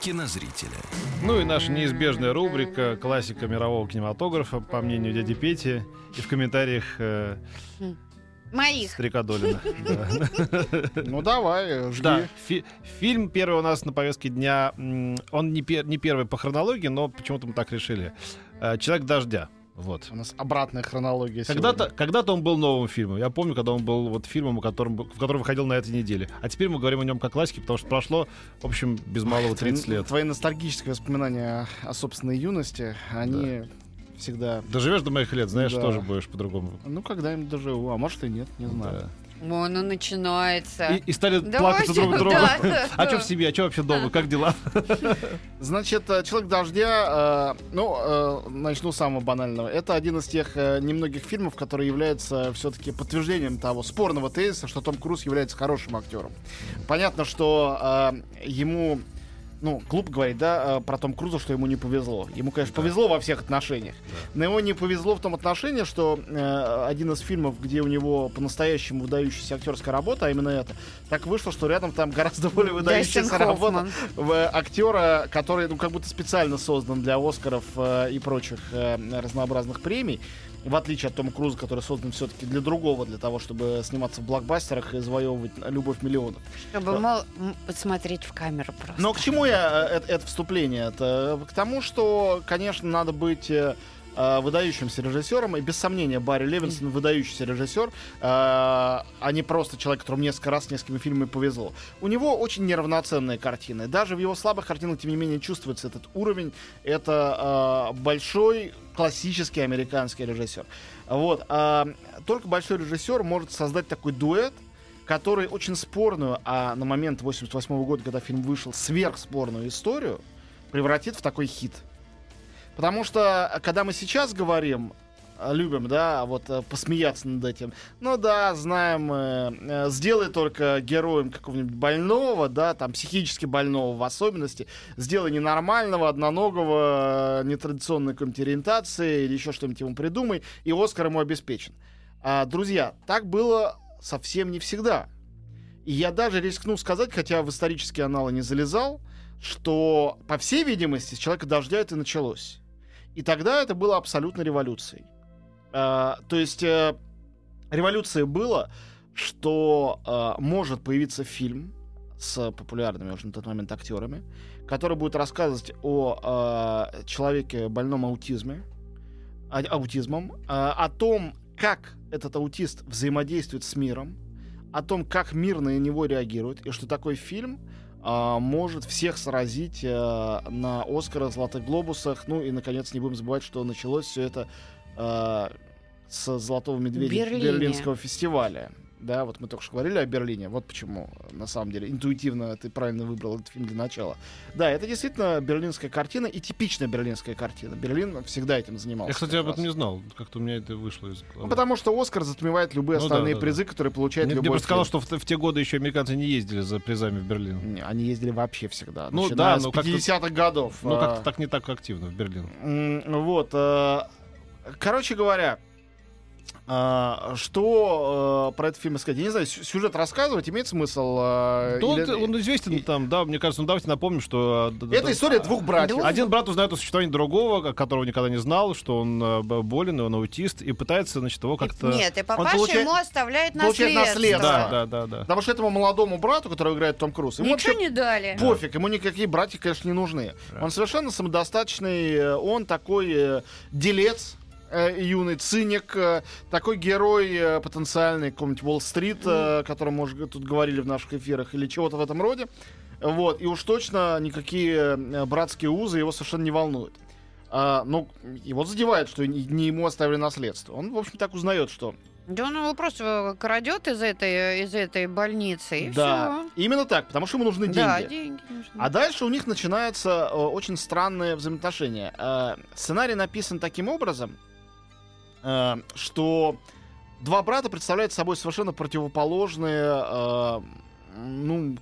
Кинозрителя. Ну и наша неизбежная рубрика «Классика мирового кинематографа», по мнению дяди Пети, и в комментариях э, Моих. Стрекадолина. Да. Ну давай. Да, фи- фильм первый у нас на повестке дня, он не, пер- не первый по хронологии, но почему-то мы так решили. Э, «Человек дождя». Вот. У нас обратная хронология Когда-то, когда-то он был новым фильмом. Я помню, когда он был вот фильмом, о котором, в который выходил на этой неделе. А теперь мы говорим о нем как классике, потому что прошло, в общем, без малого 30 Твои- лет. Твои ностальгические воспоминания о собственной юности, они всегда... Доживешь до моих лет, знаешь, Да. тоже будешь по-другому. Ну, когда-нибудь доживу, а может и нет, не знаю. Да. Вон он начинается. И, и стали Давайте, плакаться друг другу. да, да, А да. что в семье, а что вообще дома, как дела? Значит, э, «Человек дождя», э, ну, э, начну с самого банального. Это один из тех э, немногих фильмов, который является все-таки подтверждением того спорного тезиса, что Том Круз является хорошим актером. Понятно, что э, ему... Ну, клуб говорит, да, э, про Том Круза, что ему не повезло. Ему, конечно, повезло во всех отношениях. Но ему не повезло в том отношении, что э, один из фильмов, где у него по-настоящему выдающаяся актерская работа, а именно это, так вышло, что рядом там гораздо более Дастин выдающаяся работа в актера, который, ну, как будто специально создан для Оскаров э, и прочих э, разнообразных премий. В отличие от Тома Круза, который создан все-таки для другого, для того, чтобы сниматься в блокбастерах и завоевывать любовь миллионов. Чтобы, мол, м, посмотреть в камеру просто. Но к чему я э, это, это вступление? Это к тому, что, конечно, надо быть э, выдающимся режиссером, и без сомнения Барри Левинсон выдающийся режиссер, э, а не просто человек, которому несколько раз с несколькими фильмами повезло. У него очень неравноценные картины. Даже в его слабых картинах, тем не менее, чувствуется этот уровень. Это э, большой классический американский режиссер. Вот. только большой режиссер может создать такой дуэт, который очень спорную, а на момент 88 года, когда фильм вышел, сверхспорную историю превратит в такой хит. Потому что, когда мы сейчас говорим, э, любим, да, вот э, посмеяться над этим, ну да, знаем, э, э, сделай только героем какого-нибудь больного, да, там, психически больного в особенности, сделай ненормального, одноногого, э, нетрадиционной какой-нибудь ориентации или еще что-нибудь ему придумай, и Оскар ему обеспечен. А, друзья, так было совсем не всегда. И я даже рискну сказать, хотя в исторические аналы не залезал, что, по всей видимости, с «Человека дождя» это началось. И тогда это было абсолютно революцией. А, то есть э, революцией было, что э, может появиться фильм с популярными уже на тот момент актерами, который будет рассказывать о э, человеке больном аутизме, а- аутизмом, э, о том, как этот аутист взаимодействует с миром, о том, как мир на него реагирует, и что такой фильм может всех сразить а, на Оскара, Золотых Глобусах. Ну и, наконец, не будем забывать, что началось все это а, с Золотого Медведя Берлине. Берлинского фестиваля. Да, вот мы только что говорили о Берлине. Вот почему, на самом деле, интуитивно ты правильно выбрал этот фильм для начала. Да, это действительно берлинская картина и типичная берлинская картина. Берлин всегда этим занимался. Я, кстати, об этом раз. не знал. Как-то у меня это вышло из головы. Ну, потому что Оскар затмевает любые Ну да, остальные да, да. призы, которые получает мне любой просто сказал, фильм. что в, в те годы еще американцы не ездили за призами в Берлин. Не, Они ездили вообще всегда. Ну да, с но как-то- 50-х годов. Ну, А, как-то так не так активно в Берлин. Вот. э, Короче говоря, а, что э, про этот фильм сказать? Я не знаю, сю- сюжет рассказывать имеет смысл? э, Да он, или- он известен и- там, да, мне кажется, ну давайте напомним, что... э, Это д- история двух братьев. Двух? Один брат узнает о существовании другого, которого никогда не знал, что он болен, и он аутист, и пытается, значит, его как-то... Нет, и папаша получает- ему оставляет получает наследство. наследство. Да, да, да, да. Потому что этому молодому брату, которого играет Том Круз, ему Ничего не дали. Пофиг, ему никакие братья, конечно, не нужны. Он совершенно самодостаточный, он такой э, делец, э, юный циник, э, такой герой э, потенциальный, какой-нибудь Уолл-стрит, э, о котором мы уже тут говорили в наших эфирах, или чего-то в этом роде. Вот, и уж точно никакие братские узы его совершенно не волнуют. А, ну, его задевает, что не ему оставили наследство. Он, в общем, так узнает, что Да он его просто крадет из этой, из этой больницы, и да, именно так, потому что ему нужны все. Да, деньги. деньги нужны. А дальше у них начинаются э, очень странные взаимоотношения. Э, сценарий написан таким образом, э, что два брата представляют собой совершенно противоположные, э, ну,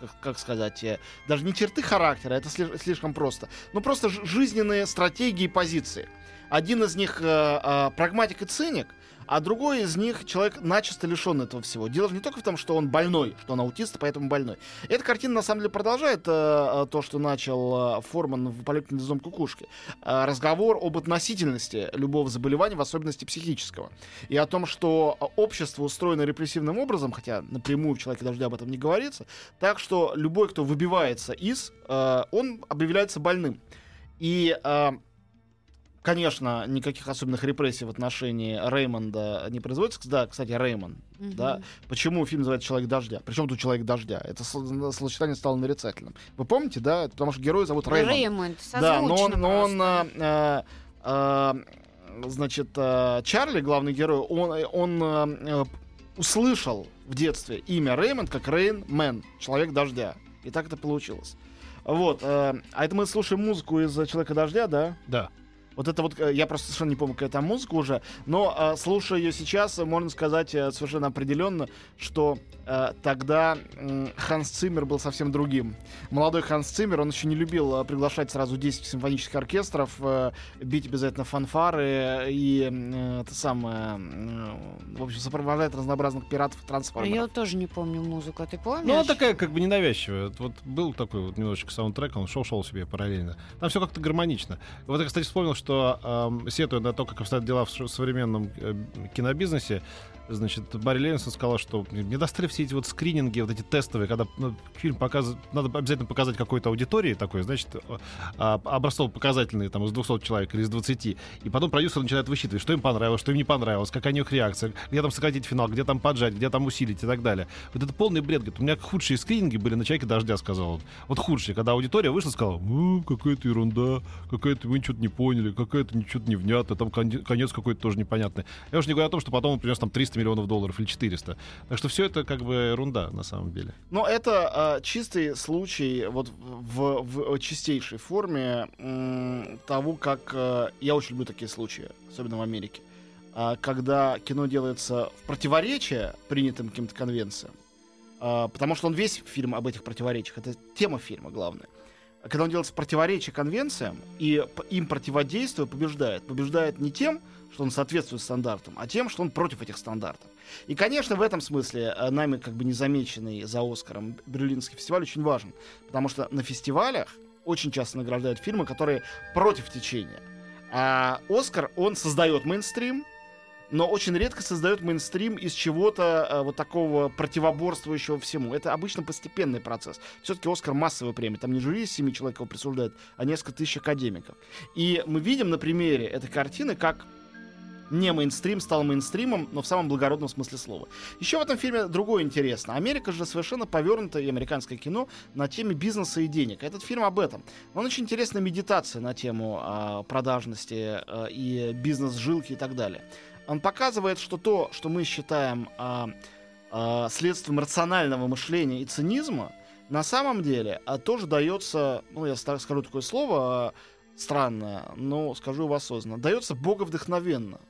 как, как сказать, э, даже не черты характера, это сли- слишком просто, но просто жизненные стратегии и позиции. Один из них э, э, прагматик и циник, а другой из них человек начисто лишен этого всего. Дело не только в том, что он больной, что он аутист, поэтому больной. Эта картина на самом деле продолжает э, э, то, что начал э, Форман в «Полетный дом кукушки». Э, разговор об относительности любого заболевания, в особенности психического. И о том, что общество устроено репрессивным образом, хотя напрямую в «Человеке дождя» об этом не говорится, так что любой, кто выбивается из, э, он объявляется больным. И э, Конечно, никаких особенных репрессий в отношении Реймонда не производится. Да, кстати, Реймонд. Мгм. Да. Почему фильм называется «Человек дождя»? Причем тут «Человек дождя»? Это сочетание стало нарицательным. Вы помните, да? Потому что героя зовут Реймонд. Реймонд, Да, но он, но он а, а, а, значит, а, Чарли, главный герой, он, он а, а, услышал в детстве имя Реймонд как Rain Man, человек дождя. И так это получилось. Вот. а, а это мы слушаем музыку из Человека дождя, да? Да. Вот это вот, э, я просто совершенно не помню, какая там музыка уже, но э, слушая ее сейчас, можно сказать э, совершенно определенно, что э, тогда Ханс Циммер был совсем другим. Молодой Ханс Циммер, он еще не любил э, приглашать сразу 10 симфонических оркестров, э, бить обязательно фанфары и э, это самое, э, в общем, сопровождать разнообразных пиратов и трансформеров. Я вот тоже не помню музыку, а ты помнишь? Ну, она такая как бы ненавязчивая. Вот, вот был такой вот немножечко саундтрек, он шел-шел себе параллельно. Там все как-то гармонично. Вот я, кстати, вспомнил, что эм, сетуя на то, как обстоят дела в современном э, кинобизнесе, значит, Барри Левинсон сказал, что мне достали все эти вот скрининги, вот эти тестовые, когда ну, фильм показывает, надо обязательно показать какой-то аудитории такой, значит, э, а, образцов показательные там из 200 человек или из 20, и потом продюсер начинает высчитывать, что им понравилось, что им не понравилось, какая у них реакция, где там сократить финал, где там поджать, где там усилить и так далее. Вот это полный бред. Говорит, у меня худшие скрининги были на «Человеке дождя», сказал он. Вот худшие, когда аудитория вышла сказала, «Ну, какая-то ерунда, какая-то вы что-то не поняли, какая-то ничего невнятно, там кон- конец какой-то тоже непонятный. Я уже не говорю о том, что потом он принес там 300 миллионов долларов или 400. Так что все это как бы ерунда на самом деле. Но это а, чистый случай вот в, в чистейшей форме м, того, как э, я очень люблю такие случаи, особенно в Америке, а, когда кино делается в противоречие принятым каким-то конвенциям, потому что он весь фильм об этих противоречиях, это тема фильма главная. Когда он делается в противоречие конвенциям и им противодействуя побеждает, побеждает не тем, что он соответствует стандартам, а тем, что он против этих стандартов. И, конечно, в этом смысле э, нами как бы незамеченный за Оскаром Берлинский фестиваль очень важен, потому что на фестивалях очень часто награждают фильмы, которые против течения. А Оскар, он создает мейнстрим, но очень редко создает мейнстрим из чего-то э, вот такого противоборствующего всему. Это обычно постепенный процесс. Все-таки Оскар массовая премия. Там не жюри из семи человек его присуждает, а несколько тысяч академиков. И мы видим на примере этой картины, как не мейнстрим стал мейнстримом, но в самом благородном смысле слова. Еще в этом фильме другое интересно. Америка же совершенно повернута, и американское кино, на теме бизнеса и денег. Этот фильм об этом. Он очень интересная медитация на тему а, продажности а, и бизнес-жилки и так далее. Он показывает, что то, что мы считаем а, а, следствием рационального мышления и цинизма, на самом деле а, тоже дается, ну я скажу такое слово а, странное, но скажу его осознанно, дается боговдохновенно.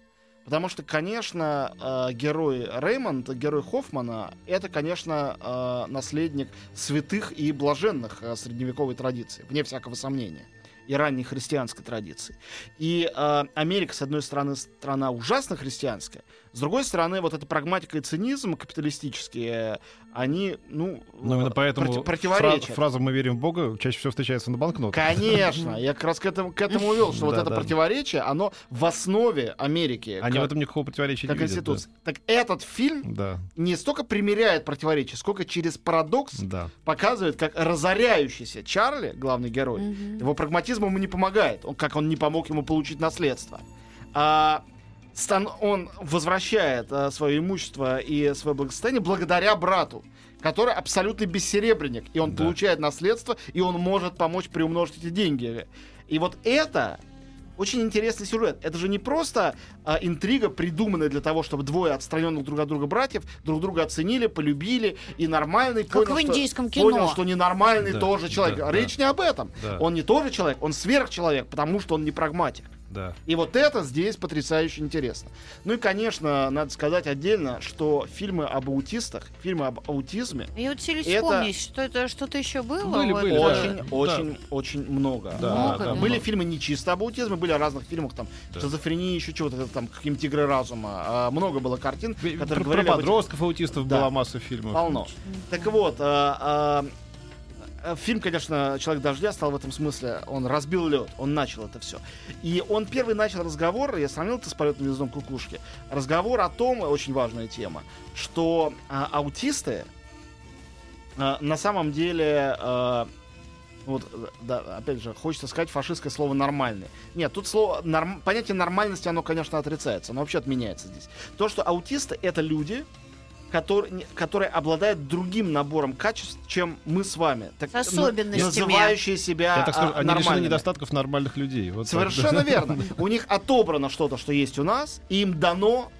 Потому что, конечно, э, герой Реймонд, герой Хоффмана, это, конечно, э, наследник святых и блаженных э, средневековой традиции, вне всякого сомнения, и ранней христианской традиции. И э, Америка, с одной стороны, страна ужасно христианская, с другой стороны, вот эта прагматика и цинизм капиталистические, они, ну, Но именно поэтому проти- фра- противоречат. фраза «мы верим в Бога» чаще всего встречается на банкнотах. Конечно, я как раз к этому, к этому вел, что вот это противоречие, оно в основе Америки. Они как, в этом никакого противоречия как не видят. институции. Так этот фильм не столько примеряет противоречие, сколько через парадокс показывает, как разоряющийся Чарли, главный герой, его прагматизм ему не помогает, он, как он не помог ему получить наследство. А стан- он возвращает а, свое имущество и свое благосостояние благодаря брату, который абсолютный бессеребренник, и он Да. получает наследство, и он может помочь приумножить эти деньги. И вот это очень интересный сюжет. Это же не просто а, интрига, придуманная для того, чтобы двое отстраненных друг от друга братьев друг друга оценили, полюбили, и нормальный Как понял, в что- индийском кино. понял, что ненормальный Да, тоже человек. да, Речь да. не об этом. Да. Он не тоже человек, он сверхчеловек, потому что он не прагматик. Да. И вот это здесь потрясающе интересно. Ну и, конечно, надо сказать отдельно, что фильмы об аутистах, фильмы об аутизме Я вот Это- вспомнить, что это что-то еще было. Были, вот, были, э, да. очень, Да. очень, очень много. Да, Много, да, да. Были много. фильмы не чисто об аутизме, были о разных фильмах, там, Да. шизофрения, еще чего-то, там, какие-то тигры разума. А, много было картин, Про, которые про говорили об этих- подростков аутистов Да. была масса фильмов. Полно. Так вот, а, а, фильм, конечно, «Человек дождя» стал в этом смысле, он разбил лед, он начал это все. И он первый начал разговор, я сравнил это с полетным гнездом кукушки, разговор о том, очень важная тема, что а, аутисты а, на самом деле... а, вот, да, опять же, хочется сказать фашистское слово «нормальный». Нет, тут слово, норм- понятие нормальности, оно, конечно, отрицается, оно вообще отменяется здесь. То, что аутисты — это люди, которые, не- которые обладают другим набором качеств, чем мы с вами. Так, С особенностями. Называющие себя Я так скажу, а, они лишены нормальными. недостатков нормальных людей. Вот так. Совершенно верно. У них отобрано что-то, что есть у нас, и им дано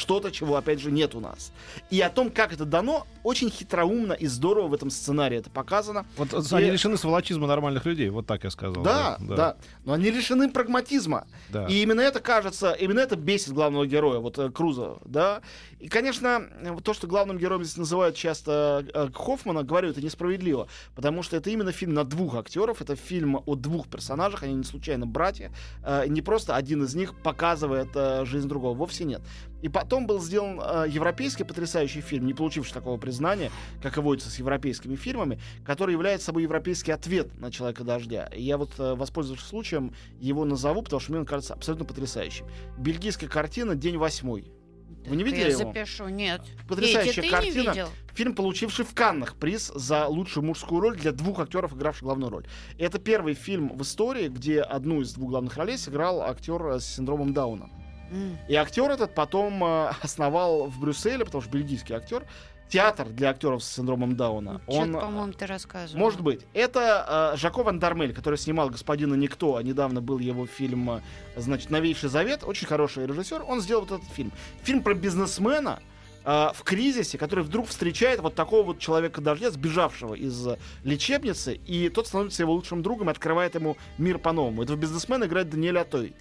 что-то, чего, опять же, нет у нас. И о том, как это дано, очень хитроумно и здорово в этом сценарии это показано. Вот, вот И- они лишены сволочизма нормальных людей, вот так я сказал. Да, да, Но они лишены прагматизма. да. И именно это кажется, именно это бесит главного героя, вот э, Круза, да. И, конечно, э, то, что главным героем здесь называют часто э, Хоффмана, говорю, это несправедливо, потому что это именно фильм на двух актеров, это фильм о двух персонажах, они не случайно братья, э, не просто один из них показывает э, жизнь другого, вовсе нет. И потом был сделан э, европейский потрясающий фильм, не получивший такого признания, как и водится с европейскими фильмами, который является собой европейский ответ на «Человека дождя». И я вот, э, воспользовавшись случаем, его назову, потому что мне он кажется абсолютно потрясающим. Бельгийская картина «День восьмой». Вы не видели Я его? запишу, нет. Потрясающая Петя, ты картина. не видел? Фильм, получивший в Каннах приз за лучшую мужскую роль для двух актеров, игравших главную роль. Это первый фильм в истории, где одну из двух главных ролей сыграл актер э, с синдромом Дауна. И актер этот потом э, основал в Брюсселе, потому что бельгийский актер, театр для актеров с синдромом Дауна. Чё-то, Он, по-моему, ты рассказывал. может быть. Это э, Жако Ван Дармель, который снимал «Господина Никто», а недавно был его фильм, э, значит, «Новейший завет». Очень хороший режиссер. Он сделал вот этот фильм. Фильм про бизнесмена, э, в кризисе, который вдруг встречает вот такого вот человека дождя, сбежавшего из э, лечебницы, и тот становится его лучшим другом и открывает ему мир по-новому. Этого бизнесмена играет Даниэль Атой.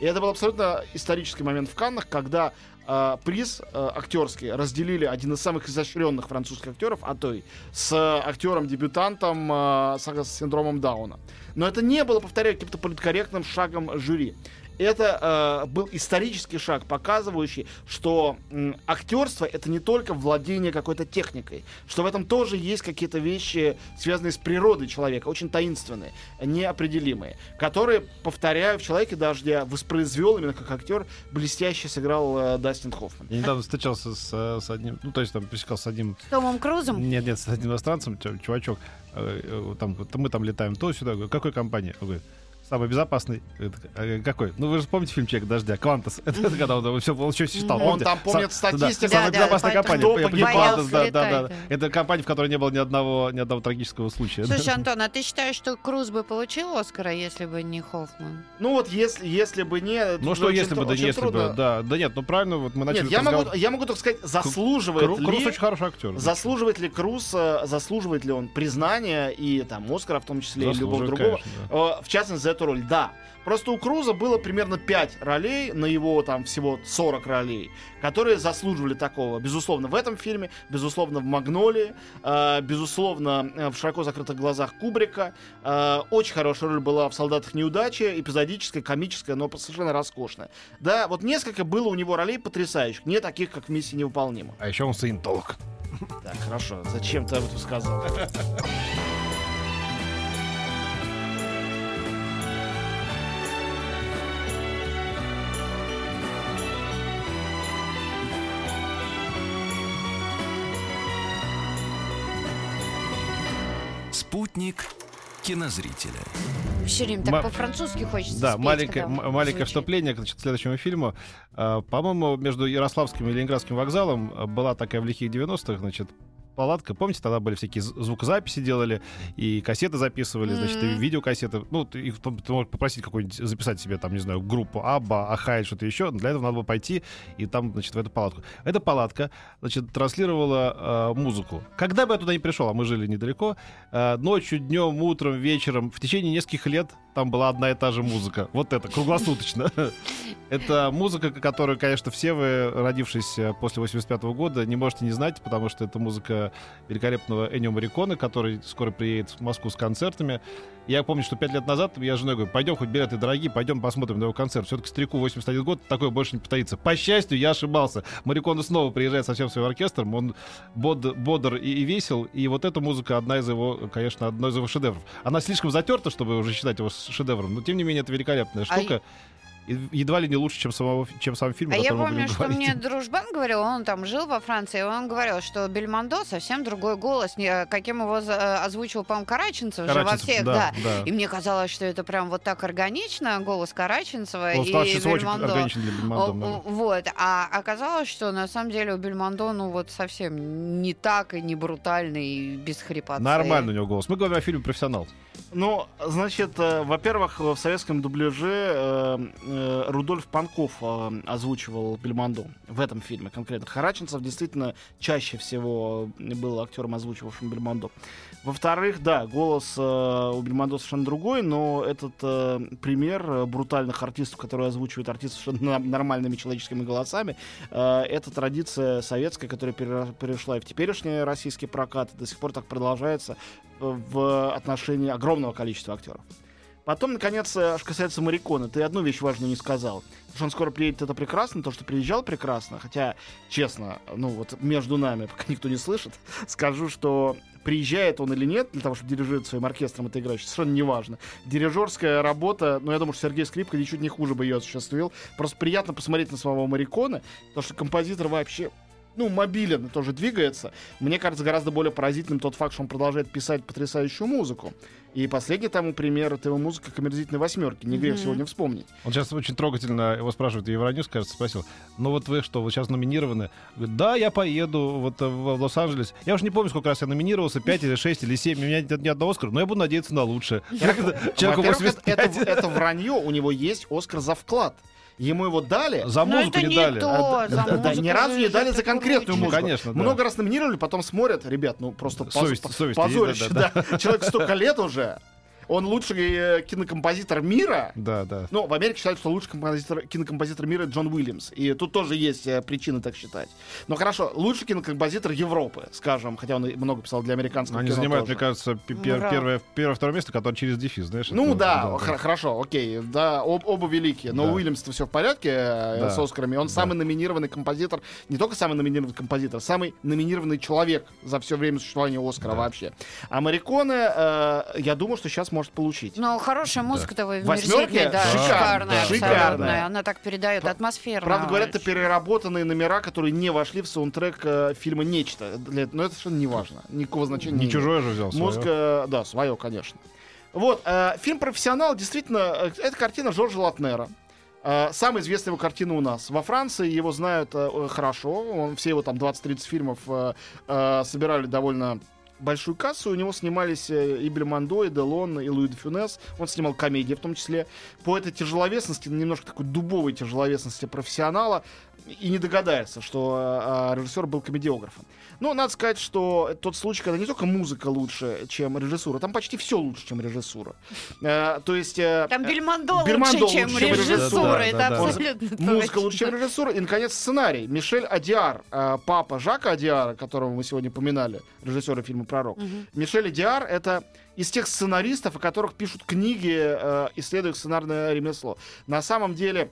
И это был абсолютно исторический момент в Каннах, когда э, приз э, актерский разделили один из самых изощренных французских актеров, Атой, с актером-дебютантом э, с, с синдромом Дауна. Но это не было, повторяю, каким-то политкорректным шагом жюри. Это э, был исторический шаг, показывающий, что м, актерство это не только владение какой-то техникой, что в этом тоже есть какие-то вещи, связанные с природой человека, очень таинственные, неопределимые, которые, повторяю, в человеке дождя воспроизвел именно как актер, блестяще сыграл э, Дастин Хоффман. Я недавно встречался с, э, с одним, ну, то есть там пересекался с одним, С Томом Крузом? нет, нет, с одним иностранцем, чу- чувачок, э, э, там, мы там летаем то сюда, говорю, какой компании? Он говорит, самый безопасный. «А какой? Ну, вы же помните фильм «Человек дождя», «Квантас». Это это когда он все, еще считал. Он там помнит да, статистику. Самая Да, да, безопасная компания. да, да, да. Это компания, в которой не было ни одного, ни одного трагического случая. Слушай, Антон, а ты считаешь, что Круз бы получил Оскара, если бы не Хоффман? Ну вот если, если бы не... Ну что, если бы, да если бы, да. Да нет, ну правильно, вот мы начали Нет, я могу, я могу так сказать, заслуживает ли... Круз очень хороший актер. Заслуживает ли Круз, э, заслуживает ли он признания и там Оскара в том числе, и любого другого, э, в частности за эту роль, да. Просто у Круза было примерно 5 ролей, на его там всего 40 ролей, которые заслуживали такого. Безусловно, в этом фильме, безусловно, в «Магнолии», э, безусловно, э, в «Широко закрытых глазах» Кубрика. Э, очень хорошая роль была в «Солдатах неудачи», эпизодическая, комическая, но совершенно роскошная. Да, вот несколько было у него ролей потрясающих, не таких, как в «Миссии невыполнима». А еще он саентолог. Так, хорошо, зачем ты об этом сказал? Спутник кинозрителя. Все время так Ма- по-французски хочется Да, спеть, маленькое, когда маленькое звучит. вступление значит, к следующему фильму. А, По-моему, между Ярославским и Ленинградским вокзалом а, была такая в лихих 90-х, значит, палатка. Помните, тогда были всякие звукозаписи делали, и кассеты записывали, значит, и видеокассеты. Ну, ты, их, ты можешь попросить какую-нибудь, записать себе, там, не знаю, группу Абба, Ахай, что-то еще. Для этого надо было пойти и там, значит, в эту палатку. Эта палатка, значит, транслировала э, музыку. Когда бы я туда не пришел, а мы жили недалеко, э, ночью, днем, утром, вечером, в течение нескольких лет там была одна и та же музыка. Вот это, круглосуточно. Это музыка, которую, конечно, все вы, родившись э, после 85 года, не можете не знать, потому что это музыка великолепного Эннио Мариконы, который скоро приедет в Москву с концертами. Я помню, что пять лет назад я с женой говорю, пойдем, хоть билеты дорогие, пойдем посмотрим на его концерт. Все-таки старику 81 год, такое больше не повторится. По счастью, я ошибался. Мариконы снова приезжает со всем своим оркестром, он bod, бодр и, и весел, и вот эта музыка одна из его, конечно, одной из его шедевров. Она слишком затерта, чтобы уже считать его шедевром, но тем не менее это великолепная А штука. И едва ли не лучше, чем, самого, чем сам фильм, А я помню, что говорить. мне дружбан говорил, он там жил во Франции, и он говорил, что Бельмондо совсем другой голос, не- каким его э, озвучивал, по-моему, Караченцев, же во Караченцев, всех, да. да. И мне казалось, что это прям вот так органично, голос Караченцева Он и очень Бельмондо. органичен для Бельмондо. О, о, Вот, а оказалось, что на самом деле у Бельмондо, ну вот совсем не так и не брутально и без хрипоты. Нормально у него голос. Мы говорим о фильме «Профессионал». Ну, значит, э, во-первых, в советском дубляже э, э, Рудольф Панков озвучивал Бельмондо в этом фильме конкретно. Хараченцев действительно чаще всего был актером, озвучивавшим Бельмондо. Во-вторых, да, голос у Бельмондо совершенно другой, но этот пример брутальных артистов, которые озвучивают артистов нормальными человеческими голосами, это традиция советская, которая перешла и в теперешний российский прокат, до сих пор так продолжается в отношении огромного количества актеров. Потом, наконец, э, что касается Марикона, ты одну вещь важную не сказал. Потому что он скоро приедет, это прекрасно, то, что приезжал прекрасно. Хотя, честно, ну вот между нами, пока никто не слышит, скажу, что приезжает он или нет, для того, чтобы дирижировать своим оркестром это играющий, совершенно неважно. Дирижерская работа, ну, я думаю, что Сергей Скрипка ничуть не хуже бы ее осуществил. Просто приятно посмотреть на самого Марикона, потому что композитор вообще ну, мобилен, тоже двигается. Мне кажется, гораздо более поразительным тот факт, что он продолжает писать потрясающую музыку. И последний тому пример это его музыка к омерзительной восьмерки. Не грех Мгм. сегодня вспомнить. Он сейчас очень трогательно его спрашивает, Евроньюз, кажется, спросил, ну вот вы что, вы сейчас номинированы? Говорит, да, я поеду вот э, в Лос-Анджелес. Я уже не помню, сколько раз я номинировался, 5 или 6 или 7, у меня нет ни одного Оскара, но я буду надеяться на лучшее. Человеку Во-первых, 85. это, это- это вранье, у него есть Оскар за вклад. Ему его дали. За музыку не не дали. то, А, за да, Да, музыку ни разу не дали за конкретную музыку. конечно, да. Много раз номинировали, потом смотрят, ребят, ну просто поз- Совесть- по- совесть есть, позорище, да, да. Человек столько лет уже. Он лучший э, кинокомпозитор мира. Да, да. Ну, в Америке считают, что лучший композитор, кинокомпозитор мира Джон Уильямс. И тут тоже есть э, причины так считать. Но хорошо, лучший кинокомпозитор Европы, скажем, хотя он и много писал для американского Они кино занимают, тоже. мне кажется, пе- пер- первое, первое, второе место, которое через дефис, знаешь? Ну это- да, хор- хорошо, окей, да, об- оба великие. Но Да. Уильямс-то все в порядке э, Да. с Оскарами. Он Да. самый номинированный композитор, не только самый номинированный композитор, самый номинированный человек за все время существования Оскара Да. вообще. А Мариконе, э, я думаю, что сейчас может получить. Но хорошая музыка-то вы Восьмерки? да, Шикарная, шикарная, шикарная. Она так передает Пра- атмосферу. Правда, говорят, это переработанные номера, которые не вошли в саундтрек э, фильма «Нечто». Для- Но это совершенно не важно. Никакого значения не Не чужое же взял. Музыка, да, свое, конечно. Вот, э, фильм «Профессионал» действительно, э, это картина Жоржа Латнера. Э, самая известная его картина у нас. Во Франции его знают э, э, хорошо. Он, все его там 20-30 фильмов э, э, собирали довольно большую кассу. У него снимались э, и Бельмондо, и Делон, и Луи де Фюнес. Он снимал комедии в том числе. По этой тяжеловесности, немножко такой дубовой тяжеловесности профессионала, и не догадается, что э, э, режиссер был комедиографом. Но надо сказать, что тот случай, когда не только музыка лучше, чем режиссура, там почти все лучше, чем режиссура. Э, то есть... э, Там э, Бельмондо, Бельмондо лучше, чем лучше, чем режиссура. режиссура. Да, Это да, да. абсолютно Музыка точно. лучше, чем режиссура. И, наконец, сценарий. Мишель Адиар, э, папа Жака Адиара, которого мы сегодня упоминали, режиссера фильма «Пророк». Мгм. Мишель Адиар — это из тех сценаристов, о которых пишут книги, э, исследуя сценарное ремесло. На самом деле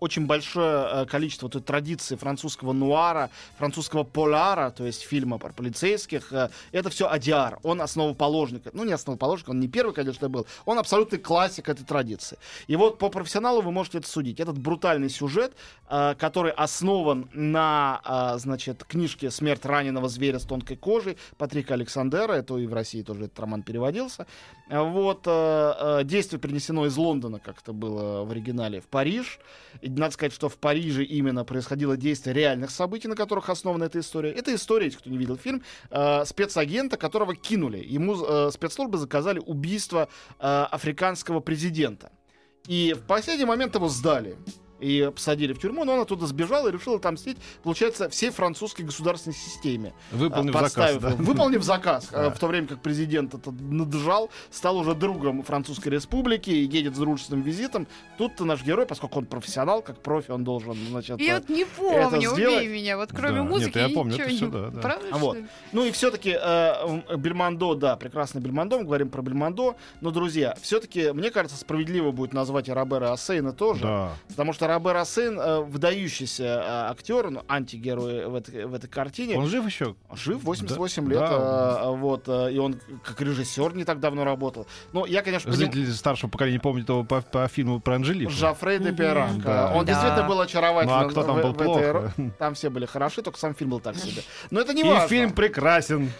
очень большое э, количество той традиции французского нуара, французского поляра, то есть фильма про полицейских. э, это все Адиар. Он основоположник. Ну, не основоположник, он не первый, конечно, был. Он абсолютный классик этой традиции. И вот по профессионалу вы можете это судить. Этот брутальный сюжет, э, который основан на, э, значит, книжке «Смерть раненого зверя с тонкой кожей» Патрика Александера. Это и в России тоже этот роман переводился. Э, Вот. э, э, Действие перенесено из Лондона, как это было в оригинале, в Париж. И надо сказать, что в Париже именно происходило действие реальных событий, на которых основана эта история. Это история, если кто не видел фильм, э, спецагента, которого кинули. Ему э, спецслужбы заказали убийство э, африканского президента. И в последний момент его сдали. И посадили в тюрьму, но он оттуда сбежал и решил отомстить, получается, всей французской государственной системе. Выполнив А, заказ. да. Выполнив заказ, Да. в то время как президент это наджал, стал уже другом Французской Республики и едет с дружественным визитом. Тут-то наш герой, поскольку он профессионал, как профи, он должен, значит... Я э, вот не помню, убей меня. Вот кроме Да. музыки Нет, я помню ничего это не... да, да. Правда, что Вот. Ну и все-таки Бельмондо, да, прекрасный Бельмондо, мы говорим про Бельмондо, но, друзья, все-таки, мне кажется, справедливо будет назвать и Робера Ассейна тоже, Да. потому что Робер Ассейн э, выдающийся э, актер, ну, антигерой в этой, в этой картине. Он жив еще? Жив, 88 Да, лет, да. э, вот, э, и он как режиссер не так давно работал. Ну, я, конечно, поним- Зрители старшего поколения помнят его по, по фильму про Анжелику. Жафрей де Пиранг. Да. Он Да. действительно был Ну очаровательным. а кто там в- был в этой плохо? Там все были хороши, только сам фильм был так себе. Но это не И важно. фильм прекрасен.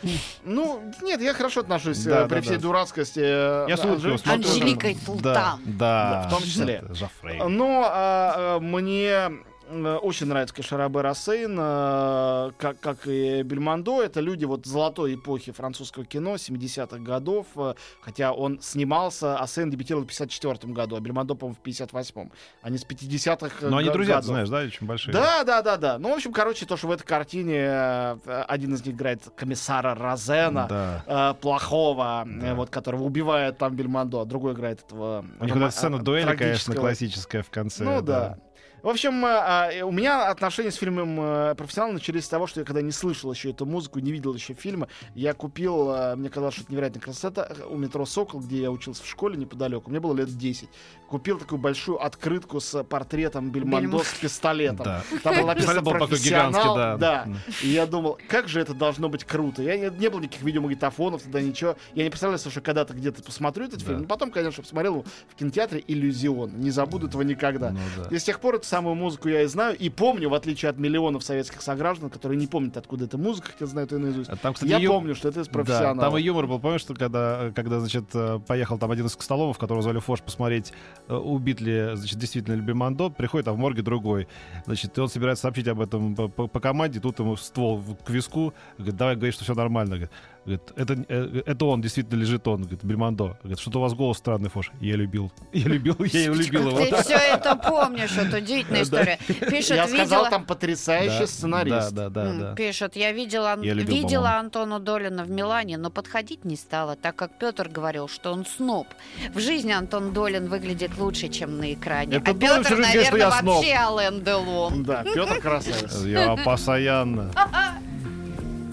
Ну, нет, я хорошо отношусь Да, при да, всей да. дурацкости. Я с улыбкой Анжелики. смотрю. Анжелика и Да, Султан. да. Да, в том числе. Жофрей. Но а, мне э, очень нравится, конечно, Робер Ассейн, э, как, как и Бельмондо. Это люди вот золотой эпохи французского кино 70-х годов. э, Хотя он снимался, Ассейн дебютировал в 54 году, а Бельмондо, по-моему, в 58-м. Они с 50-х Но они друзья, годов. знаешь, да, очень большие. Да, да, да, да. Ну, в общем, короче, то, что в этой картине э, один из них играет комиссара Розена, Да. э, плохого, Да. э, вот, которого убивает там Бельмондо, а другой играет этого... У них рома- сцена э, дуэли, конечно, классическая в конце. Ну да. В общем, э, э, у меня отношения с фильмом э, профессионально начались с того, что я когда не слышал еще эту музыку, не видел еще фильма, я купил, мне казалось, что это невероятная красота, у метро «Сокол», где я учился в школе неподалеку, мне было лет 10. Купил такую большую открытку с портретом Бельмондо Бельмо- с пистолетом. Да. Там было написано «Профессионал». гигантский, да. И я думал, как же это должно быть круто. Я не, не было никаких видеомагнитофонов, тогда ничего. Я не представлял, что когда-то где-то посмотрю этот Да. фильм. Но потом, конечно, посмотрел его в кинотеатре «Иллюзион». Не забуду этого никогда. Ну да. И с тех пор эту самую музыку я и знаю, и помню, в отличие от миллионов советских сограждан, которые не помнят, откуда эта музыка, хотя знают ее наизусть. А Там, кстати, я ю- помню, что это из Да, профессионала. там и юмор был, помнишь, что когда, когда значит, э, поехал там один из Костоломов, которого звали Фош, посмотреть, э, убит ли, значит, действительно ли Бельмондо, приходит, а в морге другой. Значит, и он собирается сообщить об этом по, по- команде, тут ему ствол к виску, говорит, давай говори, что все нормально. Говорит, Говорит, это, э, это он, действительно лежит он, говорит, Бельмондо. Говорит, что-то у вас голос странный, Фош. Я любил. Я любил, я и любил его. Ты все это помнишь, это удивительная история. Пишет, я сказал, видела... там потрясающий Да, сценарист. Да, да, да, да. Пишет, я видела, Ан- Я любил, видела. Антону Долина в Милане, но подходить не стала, так как Петр говорил, что он сноб. В жизни Антон Долин выглядит лучше, чем на экране. Это а Петр, наверное, я сноб. вообще Ален Делон. Да, Петр красавец. Я постоянно.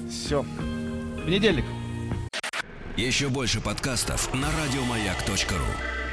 Все. Понедельник. Еще больше подкастов на радиомаяк.ру.